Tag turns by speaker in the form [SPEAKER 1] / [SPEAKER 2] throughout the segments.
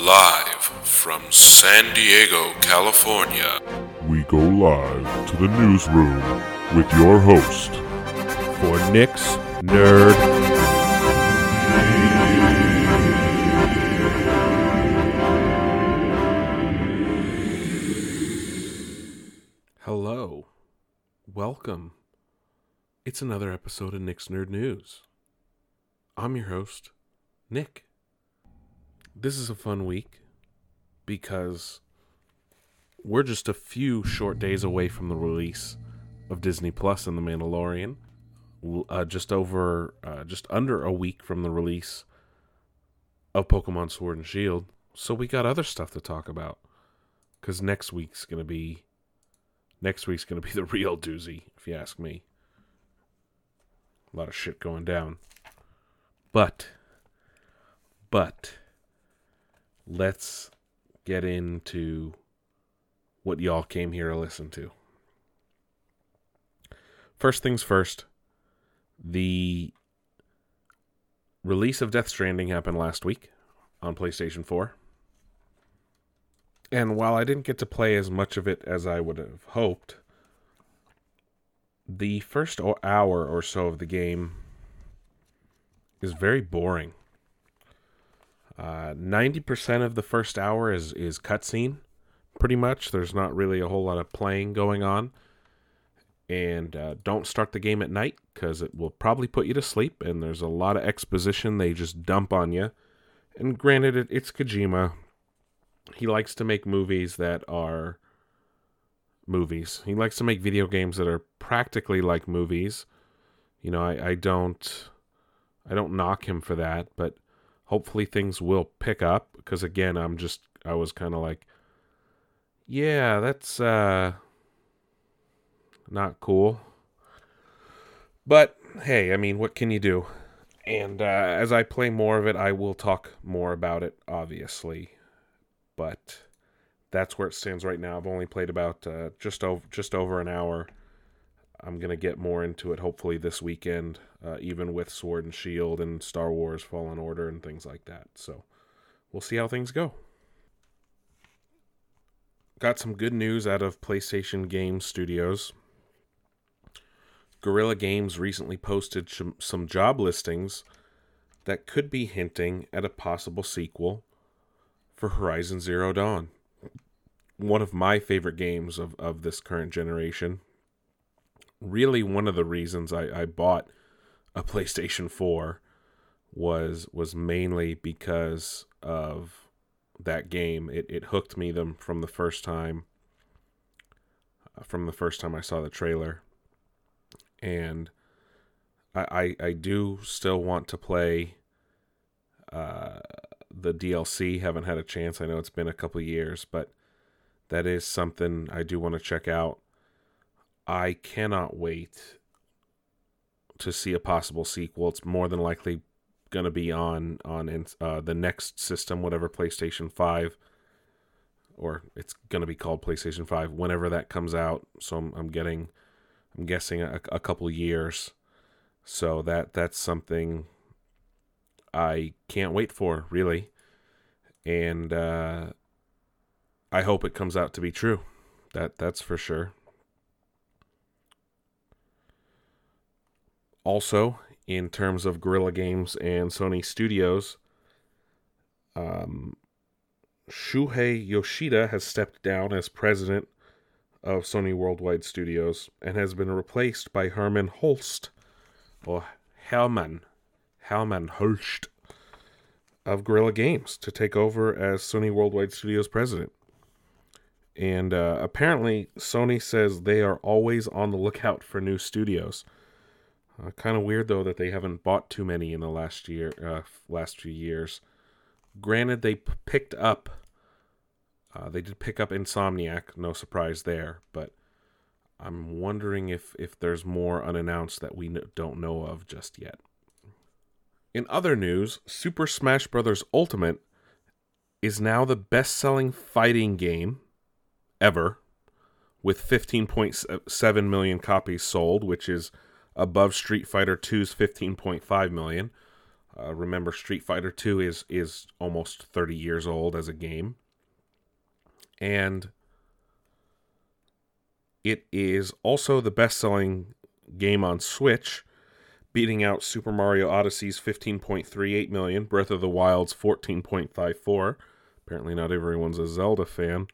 [SPEAKER 1] Live from San Diego, California.
[SPEAKER 2] We go live to the newsroom with your host,
[SPEAKER 3] for Nick's Nerd.
[SPEAKER 4] Hello. Welcome. It's another episode of Nick's Nerd News. I'm your host, Nick. This is a fun week because we're just a few short days away from the release of Disney Plus and The Mandalorian. Uh, just over, uh, just under a week from the release of Pokemon Sword and Shield. So we got other stuff to talk about because next week's gonna be next week's gonna be the real doozy, if you ask me. A lot of shit going down. But, but, let's get into what y'all came here to listen to. First things first, the release of Death Stranding happened last week on PlayStation 4. And while I didn't get to play as much of it as I would have hoped, the first hour or so of the game is very boring. Uh, ninety percent of the first hour is is cutscene, pretty much. There's not really a whole lot of playing going on, and uh, don't start the game at night because it will probably put you to sleep. And there's a lot of exposition they just dump on you. And granted, it, it's Kojima. He likes to make movies that are movies. He likes to make video games that are practically like movies. You know, I, I don't I don't knock him for that, but hopefully things will pick up because again, I'm just I was kind of like yeah, that's uh not cool. But hey, I mean, what can you do? And uh, as I play more of it, I will talk more about it, obviously. But that's where it stands right now. I've only played about uh, just over just over an hour. I'm gonna get more into it hopefully this weekend, uh, even with Sword and Shield and Star Wars Fallen Order and things like that. So we'll see how things go. Got some good news out of PlayStation Game Studios. Guerrilla Games recently posted some job listings that could be hinting at a possible sequel for Horizon Zero Dawn. One of my favorite games of, of this current generation really one of the reasons I, I bought a PlayStation 4 was was mainly because of that game. It it hooked me them from the first time uh, from the first time I saw the trailer. And I I, I do still want to play uh, the DLC. Haven't had a chance. I know it's been a couple years, but that is something I do want to check out. I cannot wait to see a possible sequel. It's more than likely going to be on on uh, the next system, whatever PlayStation Five, or it's going to be called PlayStation Five whenever that comes out. So I'm, I'm getting, I'm guessing a, a couple years. So that that's something I can't wait for, really, and uh, I hope it comes out to be true. That that's for sure. Also in terms of Guerrilla Games and Sony Studios, um, Shuhei Yoshida has stepped down as president of Sony Worldwide Studios and has been replaced by Hermen Hulst, or Herman, Hermen Hulst, of Guerrilla Games to take over as Sony Worldwide Studios president. And uh, apparently, Sony says they are always on the lookout for new studios. Uh, kind of weird though that they haven't bought too many in the last year, uh, last few years. Granted, they p- picked up. Uh, they did pick up Insomniac, no surprise there. But I'm wondering if if there's more unannounced that we don't know of just yet. In other news, Super Smash Bros. Ultimate is now the best-selling fighting game ever, with 15.7 million copies sold, which is above Street Fighter 2's 15.5 million. Uh, remember, Street Fighter Two is is almost 30 years old as a game, and it is also the best-selling game on Switch, beating out Super Mario Odyssey's 15.38 million, Breath of the Wild's 14.54. Apparently, not everyone's a Zelda fan.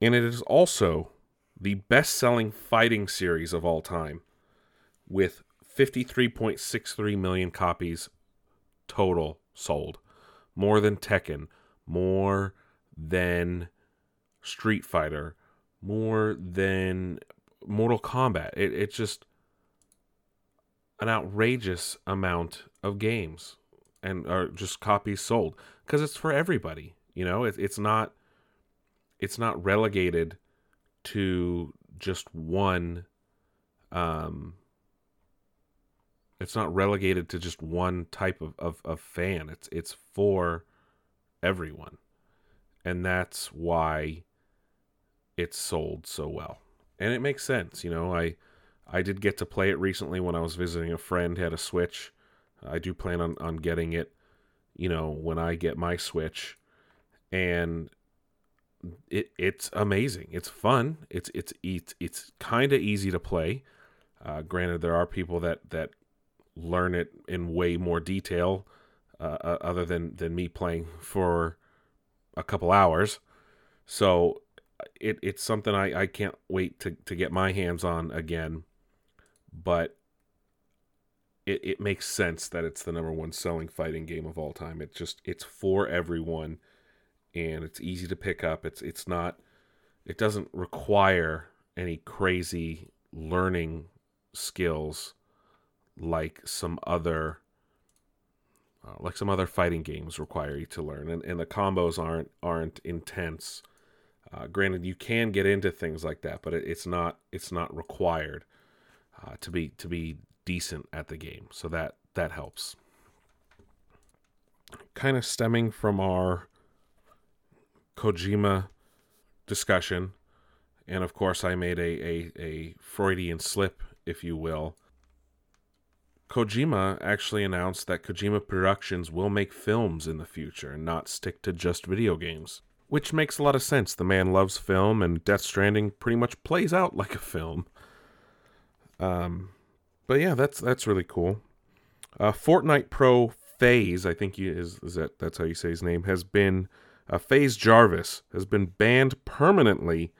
[SPEAKER 4] And it is also the best selling fighting series of all time, with 53.63 million copies total sold. More than Tekken, more than Street Fighter, more than Mortal Kombat. It, it's just an outrageous amount of games and are just copies sold because it's for everybody. You know, it, it's not it's not relegated to just one um it's not relegated to just one type of, of, of fan it's it's for everyone and that's why it's sold so well and it makes sense you know i i did get to play it recently when i was visiting a friend had a switch i do plan on, on getting it you know when i get my switch and it it's amazing. It's fun. It's it's it's it's kind of easy to play. Uh, granted, there are people that that learn it in way more detail, uh, uh, other than than me playing for a couple hours. So it it's something I I can't wait to to get my hands on again. But it it makes sense that it's the number one selling fighting game of all time. It just it's for everyone and it's easy to pick up. It's it's not it doesn't require any crazy learning skills like some other uh, like some other fighting games require you to learn. And, and the combos aren't aren't intense. Uh, granted you can get into things like that but it, it's not it's not required uh, to be to be decent at the game. So that that helps. Kind of stemming from our Kojima discussion, and of course, I made a, a, a Freudian slip, if you will. Kojima actually announced that Kojima Productions will make films in the future and not stick to just video games. Which makes a lot of sense. The man loves film, and Death Stranding pretty much plays out like a film. Um, but yeah, that's that's really cool. Uh, Fortnite Pro FaZe, I think he is, is that that's how you say his name, has been uh, FaZe Jarvis has been banned permanently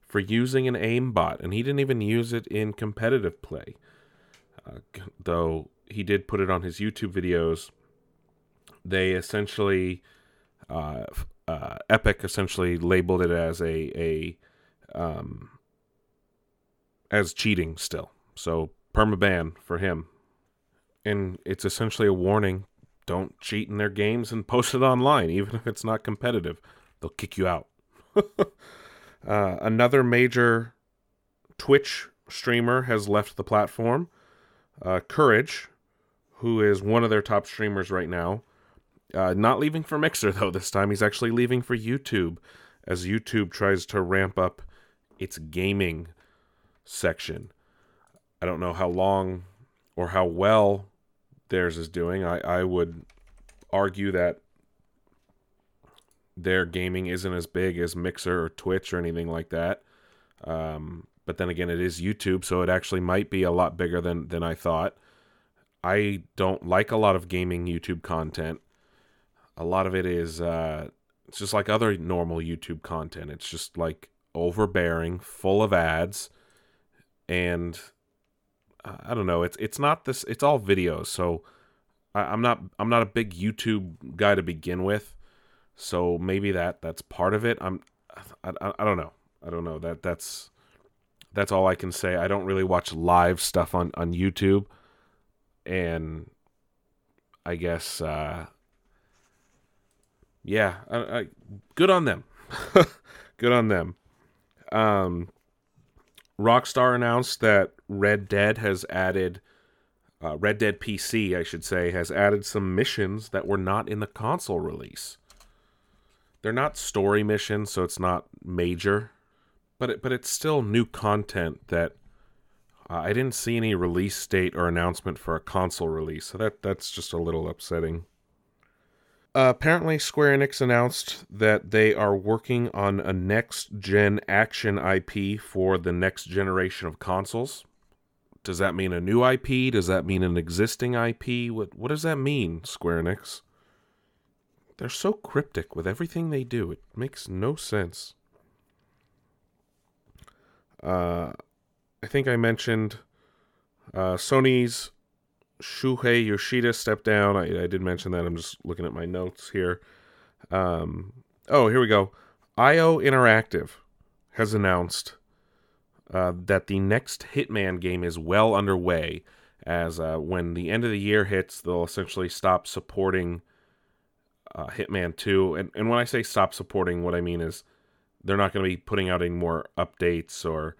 [SPEAKER 4] for using an aimbot, and he didn't even use it in competitive play. Though he did put it on his YouTube videos. They essentially, uh, uh, Epic essentially labeled it as a a um, as cheating still. So perma ban for him, and it's essentially a warning don't cheat in their games and post it online, even if it's not competitive. They'll kick you out. uh, another major Twitch streamer has left the platform. Uh, Courage, who is one of their top streamers right now, uh, not leaving for Mixer though this time. He's actually leaving for YouTube, as YouTube tries to ramp up its gaming section. I don't know how long or how well theirs is doing. I, I would argue that their gaming isn't as big as Mixer or Twitch or anything like that. Um, but then again, it is YouTube, so it actually might be a lot bigger than than I thought. I don't like a lot of gaming YouTube content. A lot of it is uh, it's just like other normal YouTube content. It's just like overbearing, full of ads, and I don't know. It's it's not this. It's all videos. So I, am not I'm not a big YouTube guy to begin with. So maybe that that's part of it. I'm I, I, I don't know. I don't know that that's that's all I can say. I don't really watch live stuff on on YouTube, and I guess uh, yeah, I, I, good on them. good on them. Um, Rockstar announced that Red Dead has added, uh, Red Dead PC, I should say, has added some missions that were not in the console release. They're not story missions, so it's not major, but it, but it's still new content that Uh, I didn't see any release date or announcement for a console release, so that that's just a little upsetting. Uh, apparently, Square Enix announced that they are working on a next gen action IP for the next generation of consoles. Does that mean a new IP? Does that mean an existing IP? What what does that mean, Square Enix? They're so cryptic with everything they do. It makes no sense. Uh, I think I mentioned uh, Sony's Shuhei Yoshida stepped down. I, I did mention that. I'm just looking at my notes here. Um, oh, here we go. IO Interactive has announced uh, that the next Hitman game is well underway. As uh, when the end of the year hits, they'll essentially stop supporting uh, Hitman 2. And, and when I say stop supporting, what I mean is they're not going to be putting out any more updates or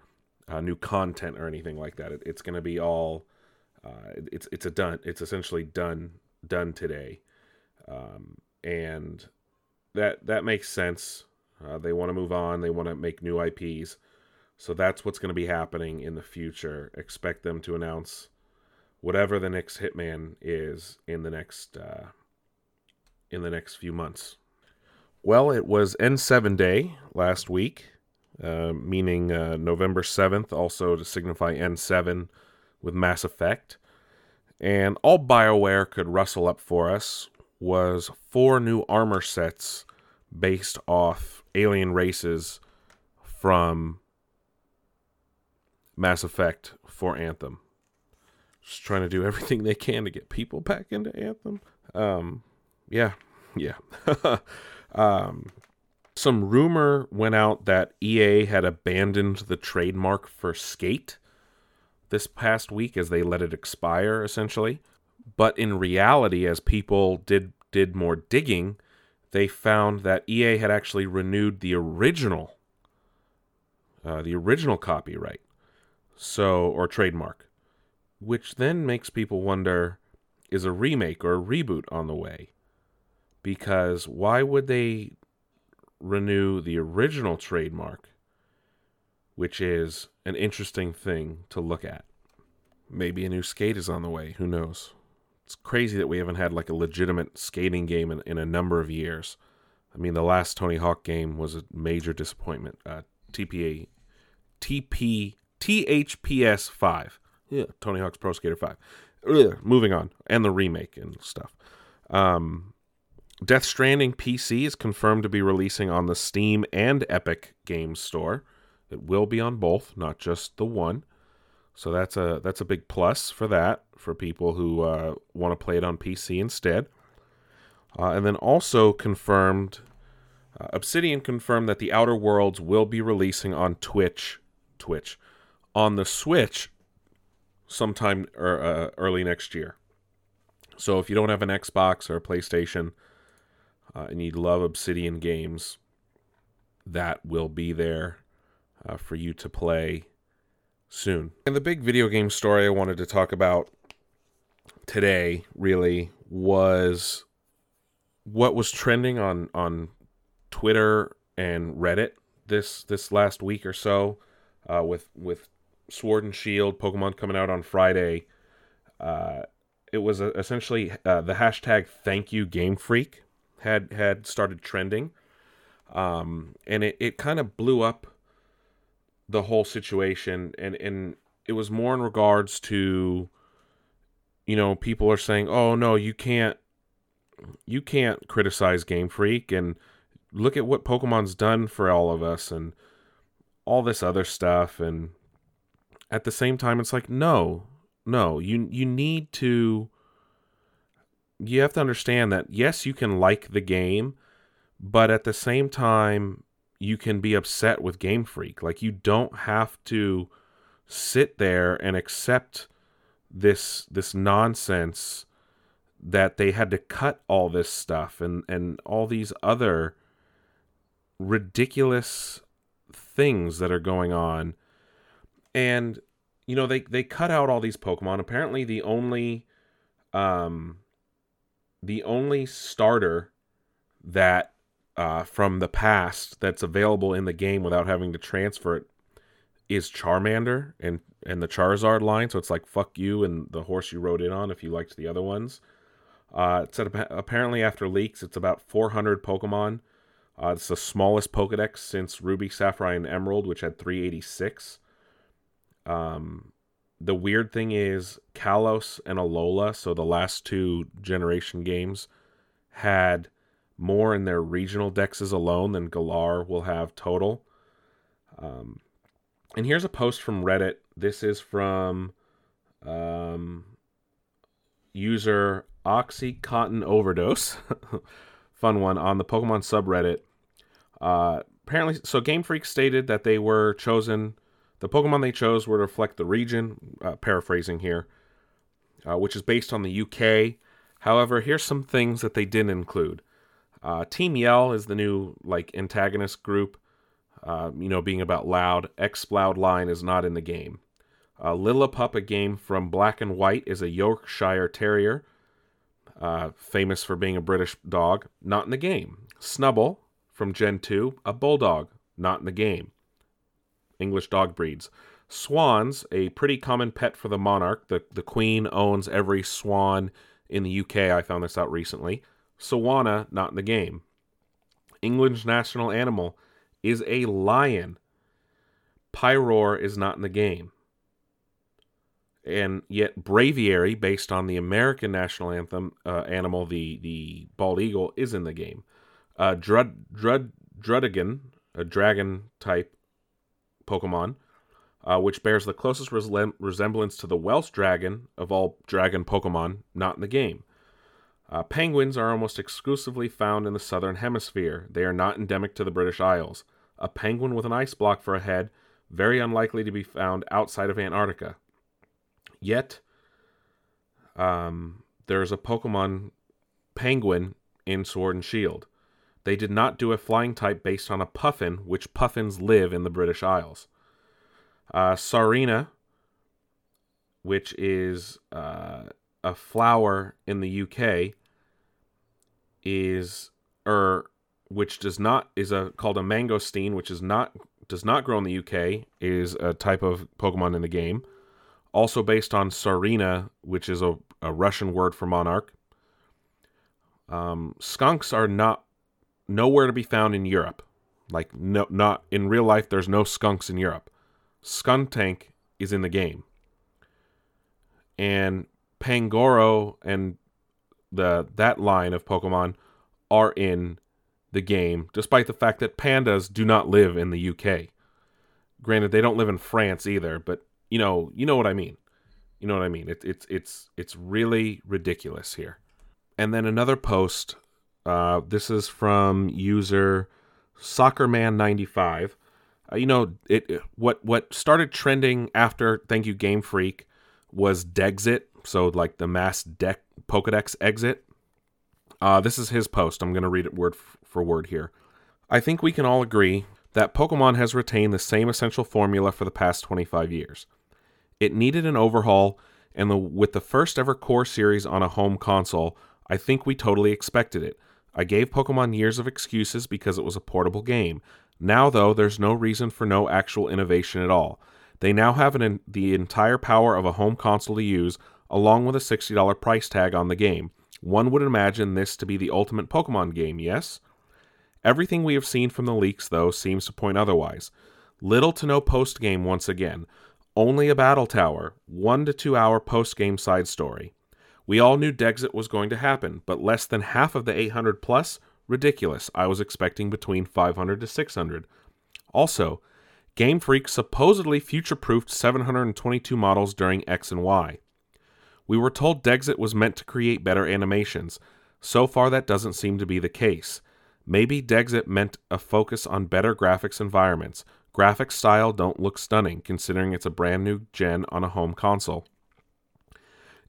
[SPEAKER 4] uh, new content or anything like that. It, it's going to be all uh, it's it's a done. It's essentially done done today, um, and that that makes sense. Uh, they want to move on. They want to make new IPs, so that's what's going to be happening in the future. Expect them to announce whatever the next Hitman is in the next uh, in the next few months. Well, it was N7 Day last week, uh, meaning uh, November 7th, also to signify N7 with Mass Effect. And all BioWare could rustle up for us was four new armor sets based off alien races from Mass Effect for Anthem. Just trying to do everything they can to get people back into Anthem. Um, yeah, yeah. um, some rumor went out that EA had abandoned the trademark for Skate this past week as they let it expire essentially. But in reality, as people did did more digging, they found that EA had actually renewed the original uh, the original copyright, so or trademark, which then makes people wonder: is a remake or a reboot on the way? Because why would they renew the original trademark, which is an interesting thing to look at. Maybe a new skate is on the way. Who knows? It's crazy that we haven't had like a legitimate skating game in, in a number of years. I mean, the last Tony Hawk game was a major disappointment. Uh, TPA, TP, THPS 5. Yeah, Tony Hawk's Pro Skater 5. Ugh, moving on. And the remake and stuff. Um, Death Stranding PC is confirmed to be releasing on the Steam and Epic Games Store. It will be on both, not just the one. So that's a that's a big plus for that for people who uh, want to play it on PC instead. Uh, and then also confirmed, uh, Obsidian confirmed that the Outer Worlds will be releasing on Twitch, Twitch, on the Switch, sometime er, uh, early next year. So if you don't have an Xbox or a PlayStation, uh, and you love Obsidian games, that will be there uh, for you to play soon. And the big video game story I wanted to talk about today really was what was trending on on Twitter and Reddit this this last week or so uh, with with Sword and Shield Pokemon coming out on Friday. Uh, it was uh, essentially uh, the hashtag Thank You Game Freak had had started trending, um, and it, it kind of blew up the whole situation, and and it was more in regards to, you know, people are saying, oh no, you can't, you can't criticize Game Freak, and look at what Pokemon's done for all of us, and all this other stuff, and at the same time, it's like no, no, you you need to you have to understand that yes, you can like the game, but at the same time, you can be upset with Game Freak. Like you don't have to sit there and accept this this nonsense that they had to cut all this stuff and and all these other ridiculous things that are going on and you know they they cut out all these pokemon apparently the only um the only starter that uh, from the past that's available in the game without having to transfer it is Charmander and and the Charizard line. So it's like fuck you and the horse you rode in on if you liked the other ones. Uh, it's apparently after leaks, it's about 400 Pokemon. Uh, it's the smallest Pokedex since Ruby, Sapphire, and Emerald, which had 386. Um, the weird thing is Kalos and Alola, so the last two generation games, had more in their regional dexes alone than Galar will have total. Um, and here's a post from Reddit. This is from um, user Oxycontin Overdose. Fun one on the Pokemon subreddit. Uh, apparently, so Game Freak stated that they were chosen, the Pokemon they chose were to reflect the region, uh, paraphrasing here, uh, which is based on the UK. However, here's some things that they didn't include. Uh, Team Yell is the new like antagonist group, uh, you know, being about loud. Exploud line is not in the game. Uh, Lillipup, a game from Black and White, is a Yorkshire Terrier, uh, famous for being a British dog, not in the game. Snubbull from Gen 2, a Bulldog, not in the game. English dog breeds. Swans, a pretty common pet for the monarch. The, the queen owns every swan in the UK. I found this out recently. Swanna, not in the game. England's national animal is a lion. Pyroar is not in the game and yet Braviary, based on the American national anthem uh, animal, the the bald eagle, is in the game. Uh, Drud Drud Druddigon, a dragon type Pokemon, uh, which bears the closest resemblance to the Welsh dragon of all dragon Pokemon, not in the game. Uh, penguins are almost exclusively found in the southern hemisphere. They are not endemic to the British Isles. A penguin with an ice block for a head, very unlikely to be found outside of Antarctica. Yet, um, there's a Pokemon Penguin in Sword and Shield. They did not do a flying type based on a puffin, which puffins live in the British Isles. Uh, Tsareena, which is uh, a flower in the UK, is or er, which does not is a called a mangosteen, which is not does not grow in the UK, is a type of Pokemon in the game also based on Tsareena, which is a, a Russian word for monarch. Um, skunks are not nowhere to be found in Europe. Like no, not in real life. There's no skunks in Europe. Skuntank is in the game, and Pangoro and the that line of Pokemon are in the game, despite the fact that pandas do not live in the UK. Granted, they don't live in France either, but you know, you know what I mean. You know what I mean? It, it's it's it's really ridiculous here. And then another post. Uh, this is from user Soccerman95. Uh, you know, it, it what what started trending after Thank You Game Freak was Dexit, so like the mass deck Pokedex exit. Uh, this is his post. I'm going to read it word f- for word here. I think we can all agree that Pokemon has retained the same essential formula for the past 25 years. It needed an overhaul, and the, with the first ever core series on a home console, I think we totally expected it. I gave Pokemon years of excuses because it was a portable game. Now, though, there's no reason for no actual innovation at all. They now have an, the entire power of a home console to use, along with a $60 price tag on the game. One would imagine this to be the ultimate Pokemon game, yes? Everything we have seen from the leaks, though, seems to point otherwise. Little to no post game once again. Only a battle tower, one to two hour post game side story. We all knew Dexit was going to happen, but less than half of the 800 plus? Ridiculous. I was expecting between 500 to 600. Also, Game Freak supposedly future proofed 722 models during X and Y. We were told Dexit was meant to create better animations. So far, that doesn't seem to be the case. Maybe Dexit meant a focus on better graphics environments, Graphics style don't look stunning considering it's a brand new gen on a home console.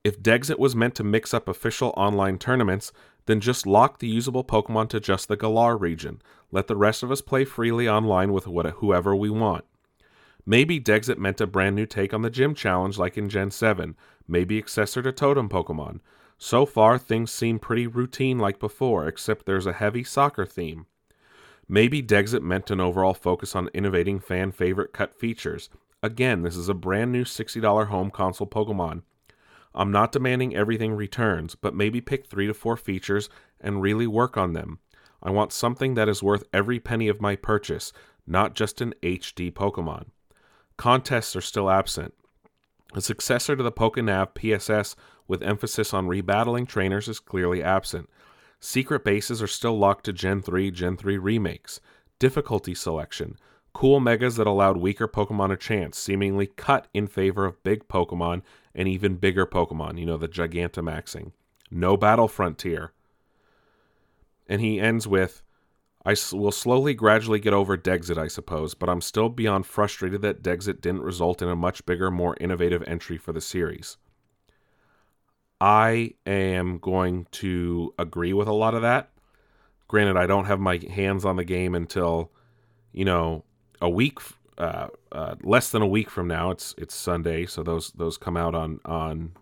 [SPEAKER 4] If Dexit was meant to mix up official online tournaments, then just lock the usable Pokemon to just the Galar region. Let the rest of us play freely online with whoever we want. Maybe Dexit meant a brand new take on the gym challenge like in Gen 7, maybe accessor to Totem Pokemon. So far, things seem pretty routine like before, except there's a heavy soccer theme. Maybe Dexit meant an overall focus on innovating fan favorite cut features. Again, this is a brand new $60 home console Pokemon. I'm not demanding everything returns, but maybe pick three to four features and really work on them. I want something that is worth every penny of my purchase, not just an HD Pokemon. Contests are still absent. A successor to the PokeNav PSS with emphasis on rebattling trainers is clearly absent. Secret bases are still locked to Gen 3, Gen 3 remakes. Difficulty selection. Cool megas that allowed weaker Pokemon a chance, seemingly cut in favor of big Pokemon and even bigger Pokemon, you know, the Gigantamaxing. No battle frontier. And he ends with I will slowly, gradually get over Dexit, I suppose, but I'm still beyond frustrated that Dexit didn't result in a much bigger, more innovative entry for the series. I am going to agree with a lot of that. Granted, I don't have my hands on the game until, you know, a week, uh, uh, less than a week from now. It's it's Sunday, so those those come out on on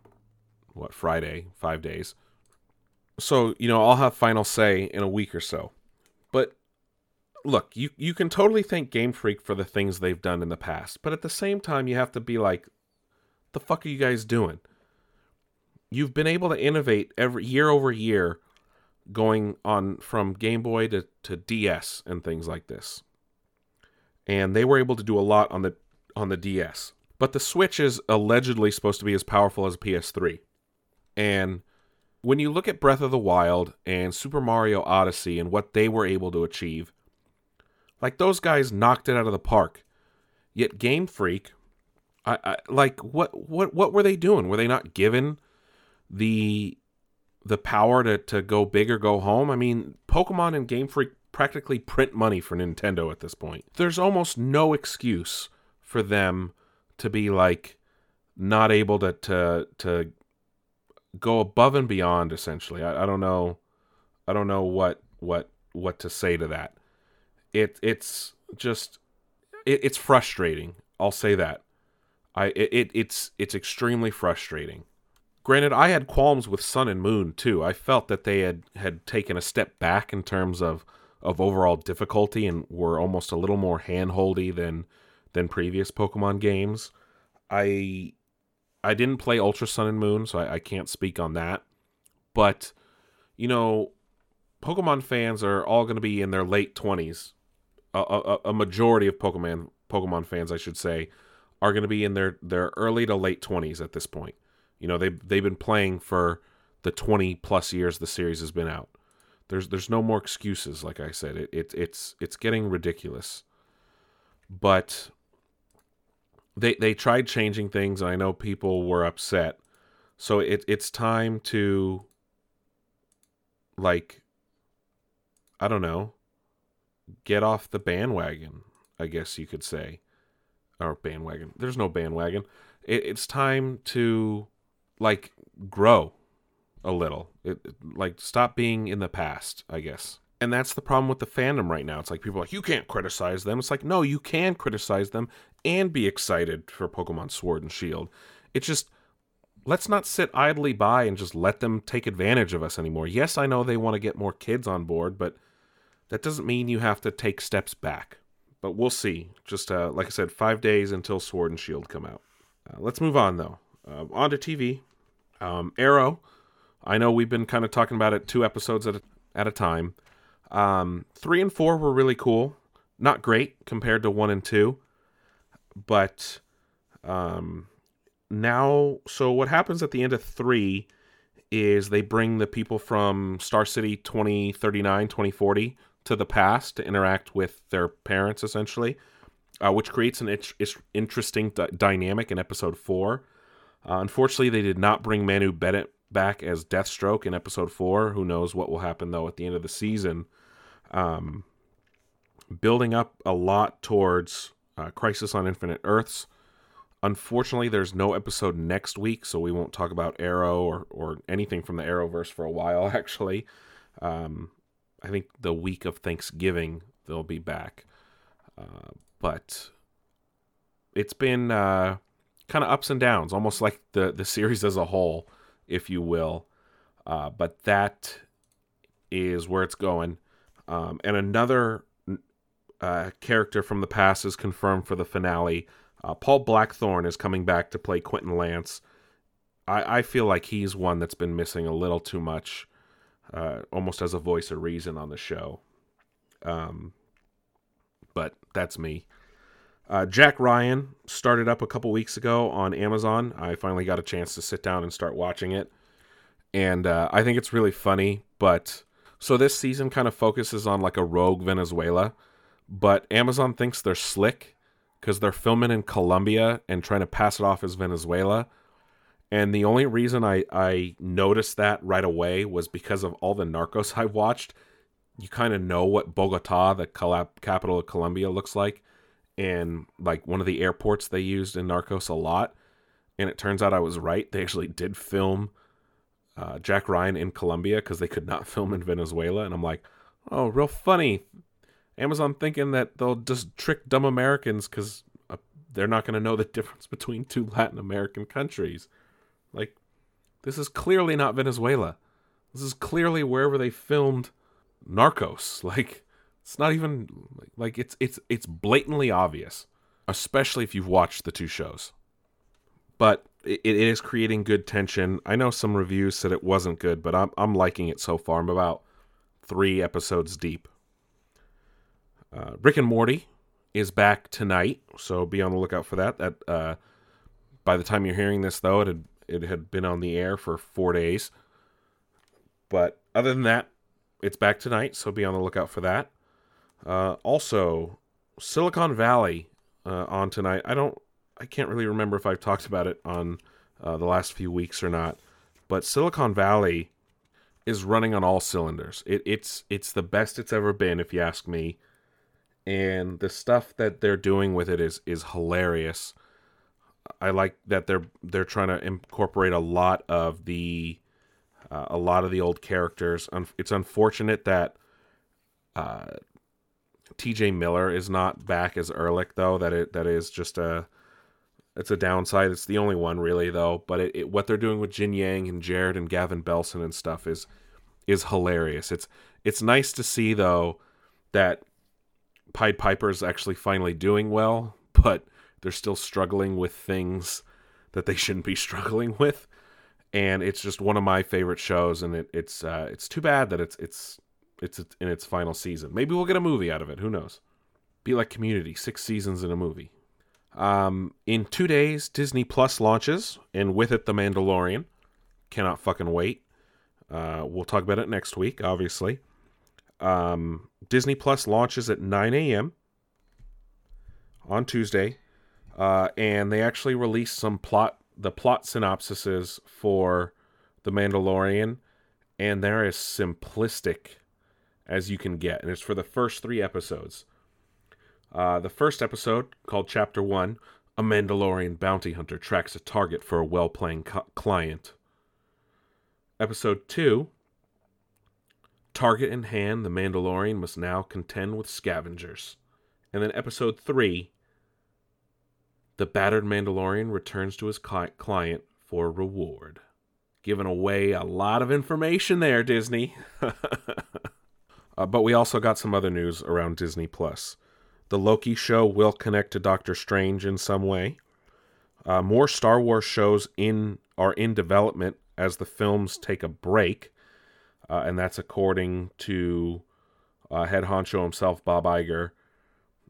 [SPEAKER 4] what Friday, five days. So you know, I'll have final say in a week or so. But look, you you can totally thank Game Freak for the things they've done in the past, but at the same time, you have to be like, the fuck are you guys doing? You've been able to innovate every year over year, going on from Game Boy to, to DS and things like this. And they were able to do a lot on the on the DS. But the Switch is allegedly supposed to be as powerful as a PS3. And when you look at Breath of the Wild and Super Mario Odyssey and what they were able to achieve, like those guys knocked it out of the park. Yet Game Freak, I, I like what what what were they doing? Were they not given the the power to to go big or go home? I mean, Pokemon and Game Freak practically print money for Nintendo at this point. There's almost no excuse for them to be like not able to to to go above and beyond essentially. I, I don't know I don't know what what what to say to that it it's just it, it's frustrating. I'll say that. I it, it's it's extremely frustrating. Granted, I had qualms with Sun and Moon too. I felt that they had had taken a step back in terms of of overall difficulty and were almost a little more handholdy than than previous Pokemon games. I I didn't play Ultra Sun and Moon, so I, I can't speak on that. But you know, Pokemon fans are all going to be in their late twenties a, a, majority of Pokemon Pokemon fans, I should say, are going to be in their their early to late twenties at this point. You know, they they've been playing for the twenty plus years the series has been out. There's there's no more excuses. Like I said, it, it it's it's getting ridiculous. But they they tried changing things, and I know people were upset. So it it's time to like I don't know get off the bandwagon, I guess you could say. Or bandwagon. There's no bandwagon. It, it's time to like grow a little. It, like stop being in the past, I guess. And that's the problem with the fandom right now. It's like people like, you can't criticize them. It's like, no, you can criticize them and be excited for Pokemon Sword and Shield. It's just let's not sit idly by and just let them take advantage of us anymore. Yes, I know they want to get more kids on board, but that doesn't mean you have to take steps back, but we'll see. Just uh, like I said, five days until Sword and Shield come out. Uh, let's move on though. Uh, on to TV. Um, Arrow. I know we've been kind of talking about it two episodes at a, at a time. Um, three and four were really cool. Not great compared to one and two, but um, now. So what happens at the end of three is they bring the people from Star City 2039, 2040 to the past to interact with their parents, essentially, uh, which creates an interesting d- dynamic in episode four. Uh, unfortunately, they did not bring Manu Bennett back as Deathstroke in episode four. Who knows what will happen though at the end of the season? Um, building up a lot towards uh, Crisis on Infinite Earths. Unfortunately, there's no episode next week, so we won't talk about Arrow or, or anything from the Arrowverse for a while, actually. Um, I think the week of Thanksgiving they'll be back. Uh, but it's been uh, kind of ups and downs, almost like the the series as a whole, if you will. Uh, but that is where it's going. Um, and another uh, character from the past is confirmed for the finale. Uh, Paul Blackthorne is coming back to play Quentin Lance. I, I feel like he's one that's been missing a little too much, uh, almost as a voice of reason on the show. Um, but that's me. Uh, Jack Ryan started up a couple weeks ago on Amazon. I finally got a chance to sit down and start watching it. And uh, I think it's really funny. But so this season kind of focuses on like a rogue Venezuela. But Amazon thinks they're slick because they're filming in Colombia and trying to pass it off as Venezuela. And the only reason I, I noticed that right away was because of all the narcos I've watched. You kind of know what Bogota, the capital of Colombia, looks like and like one of the airports they used in Narcos a lot. And it turns out I was right. They actually did film uh, Jack Ryan in Colombia because they could not film in Venezuela. And I'm like, oh, real funny. Amazon thinking that they'll just trick dumb Americans because uh, they're not going to know the difference between two Latin American countries. Like, this is clearly not Venezuela. This is clearly wherever they filmed Narcos. Like, it's not even like it's it's it's blatantly obvious, especially if you've watched the two shows. But it, it is creating good tension. I know some reviews said it wasn't good, but I'm I'm liking it so far. I'm about three episodes deep. Uh, Rick and Morty is back tonight, so be on the lookout for that. That uh, by the time you're hearing this, though, it had it had been on the air for four days. But other than that, it's back tonight, so be on the lookout for that. Uh, also, Silicon Valley uh, on tonight. I don't, I can't really remember if I've talked about it on uh, the last few weeks or not, but Silicon Valley is running on all cylinders. It, it's it's the best it's ever been, if you ask me. And the stuff that they're doing with it is is hilarious. I like that they're they're trying to incorporate a lot of the uh, a lot of the old characters. It's unfortunate that uh, T.J. Miller is not back as Erlich though. That it that is just a it's a downside. It's the only one really though. But it, it, what they're doing with Jin Yang and Jared and Gavin Belson and stuff is is hilarious. It's it's nice to see though that Pied Piper is actually finally doing well, but they're still struggling with things that they shouldn't be struggling with. And it's just one of my favorite shows, and it, it's uh, it's too bad that it's it's it's in its final season. Maybe we'll get a movie out of it. Who knows? Be like Community, six seasons in a movie. Um, in two days, Disney Plus launches, and with it, The Mandalorian. Cannot fucking wait. Uh, we'll talk about it next week, obviously. Um, Disney Plus launches at 9 a.m. on Tuesday, uh, and they actually released some plot, the plot synopsises for The Mandalorian, and they're as simplistic as you can get, and it's for the first three episodes. Uh, the first episode, called Chapter 1, a Mandalorian bounty hunter tracks a target for a well playing client. Episode 2, target in hand, the Mandalorian must now contend with scavengers. And then episode 3, the battered Mandalorian returns to his client for reward. Giving away a lot of information there, Disney. Uh, but we also got some other news around Disney Plus. The Loki show will connect to Doctor Strange in some way. Uh, more Star Wars shows in are in development as the films take a break, uh, and that's according to uh, head honcho himself, Bob Iger.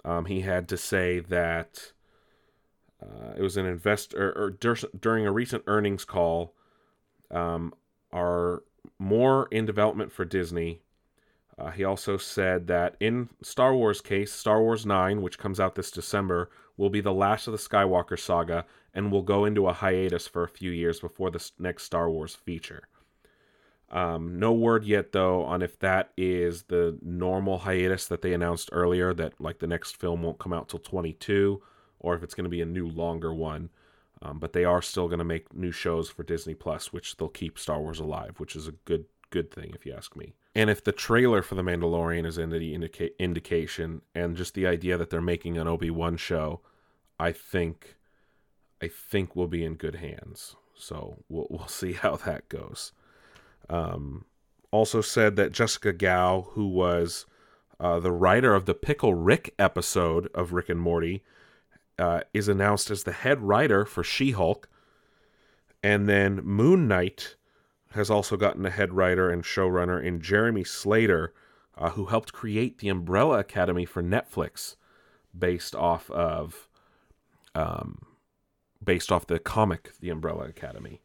[SPEAKER 4] Um, he had to say that uh, it was an investor or, or dur- during a recent earnings call. Um, are more in development for Disney uh, he also said that in Star Wars case, Star Wars 9, which comes out this December, will be the last of the Skywalker saga and will go into a hiatus for a few years before the next Star Wars feature. Um, no word yet, though, on if that is the normal hiatus that they announced earlier, that like the next film won't come out till 22, or if it's going to be a new, longer one. Um, but they are still going to make new shows for Disney Plus, which they'll keep Star Wars alive, which is a good good thing if you ask me. And if the trailer for The Mandalorian is any indica- indication, and just the idea that they're making an Obi Wan show, I think, I think we'll be in good hands. So we'll we'll see how that goes. Um, also said that Jessica Gao, who was uh, the writer of the Pickle Rick episode of Rick and Morty, uh, is announced as the head writer for She Hulk. And then Moon Knight has also gotten a head writer and showrunner in Jeremy Slater, uh, who helped create the Umbrella Academy for Netflix, based off of, um, based off the comic The Umbrella Academy.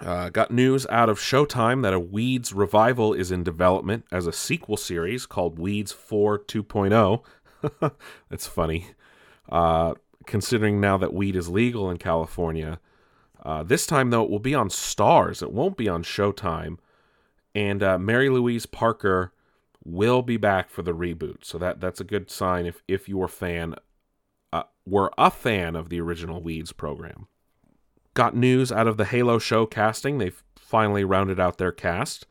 [SPEAKER 4] Uh, got news out of Showtime that a Weeds revival is in development as a sequel series called Weeds 4 2.0. That's funny. Uh, considering now that weed is legal in California. Uh, this time, though, it will be on Starz. It won't be on Showtime. And uh, Mary Louise Parker will be back for the reboot. So that that's a good sign if, if you're a fan, uh, were a fan of the original Weeds program got news out of the Halo show casting. They've finally rounded out their cast.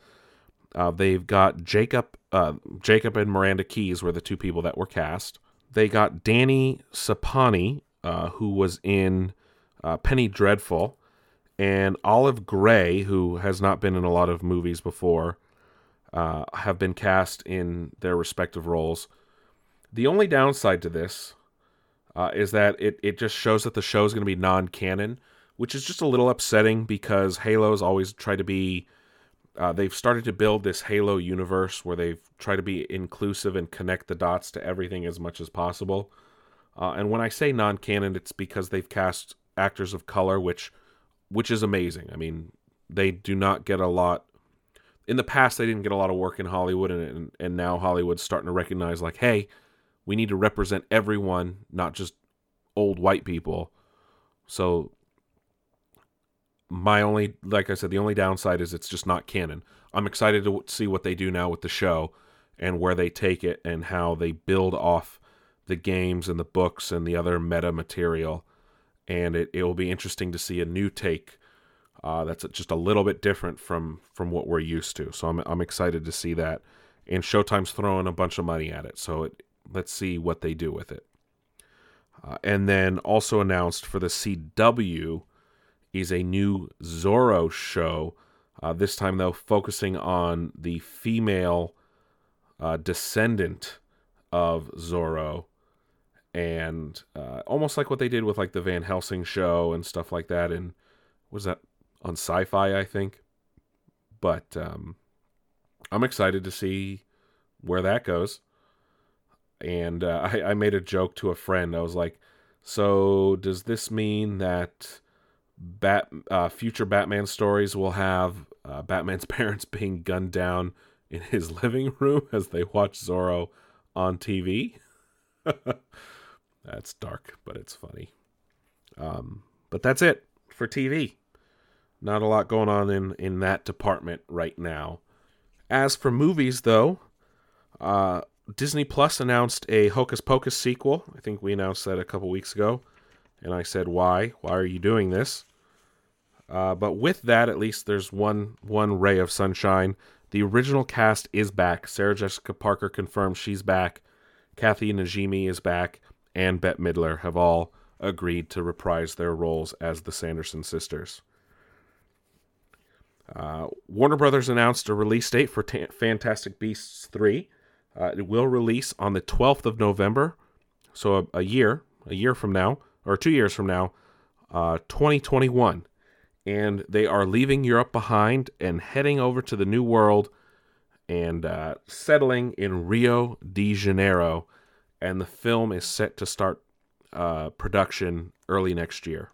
[SPEAKER 4] Uh, they've got Jacob, uh, Jacob and Miranda Keys were the two people that were cast. They got Danny Sapani, uh, who was in uh, Penny Dreadful, and Olive Gray, who has not been in a lot of movies before, uh, have been cast in their respective roles. The only downside to this uh, is that it, it just shows that the show is going to be non canon which is just a little upsetting because Halo's always tried to be. Uh, they've started to build this Halo universe where they've tried to be inclusive and connect the dots to everything as much as possible. Uh, and when I say non-canon, it's because they've cast actors of color, which which is amazing. I mean, they do not get a lot. In the past, they didn't get a lot of work in Hollywood, and and, now Hollywood's starting to recognize, like, hey, we need to represent everyone, not just old white people. So my only like i said the only downside is it's just not canon i'm excited to see what they do now with the show and where they take it and how they build off the games and the books and the other meta material and it, it will be interesting to see a new take uh, that's just a little bit different from from what we're used to. So i'm, I'm excited to see that. And showtime's throwing a bunch of money at it. So it, let's see what they do with it. Uh, and then also announced for the cw is a new Zorro show. Uh, this time, though, focusing on the female uh, descendant of Zorro, and uh, almost like what they did with like the Van Helsing show and stuff like that. And was that on Sci-Fi? I think. But um, I'm excited to see where that goes. And uh, I, I made a joke to a friend. I was like, "So does this mean that?" Bat uh, future Batman stories will have uh, Batman's parents being gunned down in his living room as they watch Zorro on TV. that's dark, but it's funny. Um, but that's it for TV. Not a lot going on in in that department right now. As for movies, though, uh, Disney Plus announced a Hocus Pocus sequel. I think we announced that a couple weeks ago, and I said, "Why? Why are you doing this?" Uh, but with that, at least there's one one ray of sunshine. The original cast is back. Sarah Jessica Parker confirms she's back. Kathy Najimy is back, and Bette Midler have all agreed to reprise their roles as the Sanderson sisters. Uh, Warner Brothers announced a release date for Fantastic Beasts 3. Uh, it will release on the 12th of November, so a, a, year, a year from now, or two years from now, uh, 2021 and they are leaving Europe behind and heading over to the New World and uh, settling in Rio de Janeiro. And the film is set to start uh, production early next year.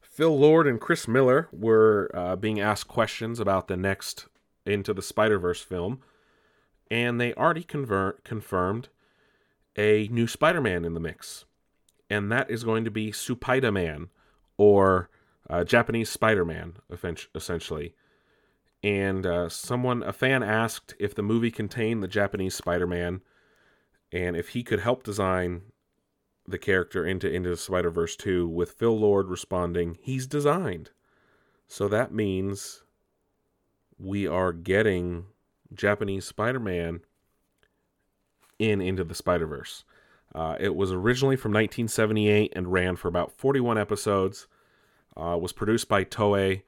[SPEAKER 4] Phil Lord and Chris Miller were uh, being asked questions about the next Into the Spider Verse film, and they already convert, confirmed a new Spider Man in the mix. And that is going to be Supaida Man, or uh, Japanese Spider-Man, essentially. And uh, someone, a fan, asked if the movie contained the Japanese Spider-Man, and if he could help design the character into into Spider Verse 2. With Phil Lord responding, "He's designed." So that means we are getting Japanese Spider-Man in Into the Spider Verse. Uh, it was originally from 1978 and ran for about 41 episodes. Uh, was produced by Toei.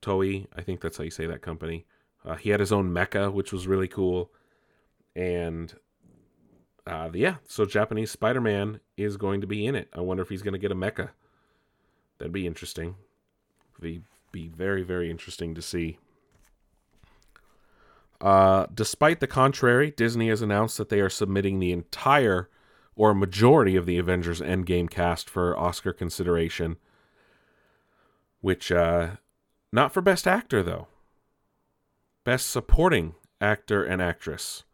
[SPEAKER 4] Toei, I think that's how you say that company. Uh, he had his own mecha, which was really cool. And uh, yeah, so Japanese Spider Man is going to be in it. I wonder if he's going to get a mecha. That'd be interesting. Be be very very interesting to see. Uh, despite the contrary, Disney has announced that they are submitting the entire or majority of the Avengers Endgame cast for Oscar consideration. Which, uh, not for Best Actor though. Best Supporting Actor and Actress.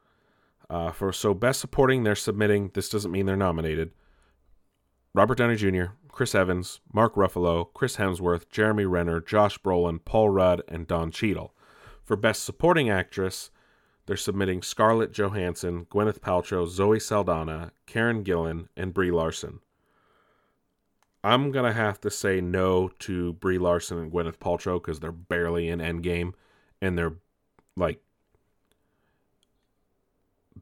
[SPEAKER 4] Uh, for so Best Supporting, they're submitting. This doesn't mean they're nominated. Robert Downey Jr., Chris Evans, Mark Ruffalo, Chris Hemsworth, Jeremy Renner, Josh Brolin, Paul Rudd, and Don Cheadle. For Best Supporting Actress, they're submitting Scarlett Johansson, Gwyneth Paltrow, Zoe Saldana, Karen Gillan, and Brie Larson. I'm gonna have to say no to Brie Larson and Gwyneth Paltrow because they're barely in Endgame, and they're like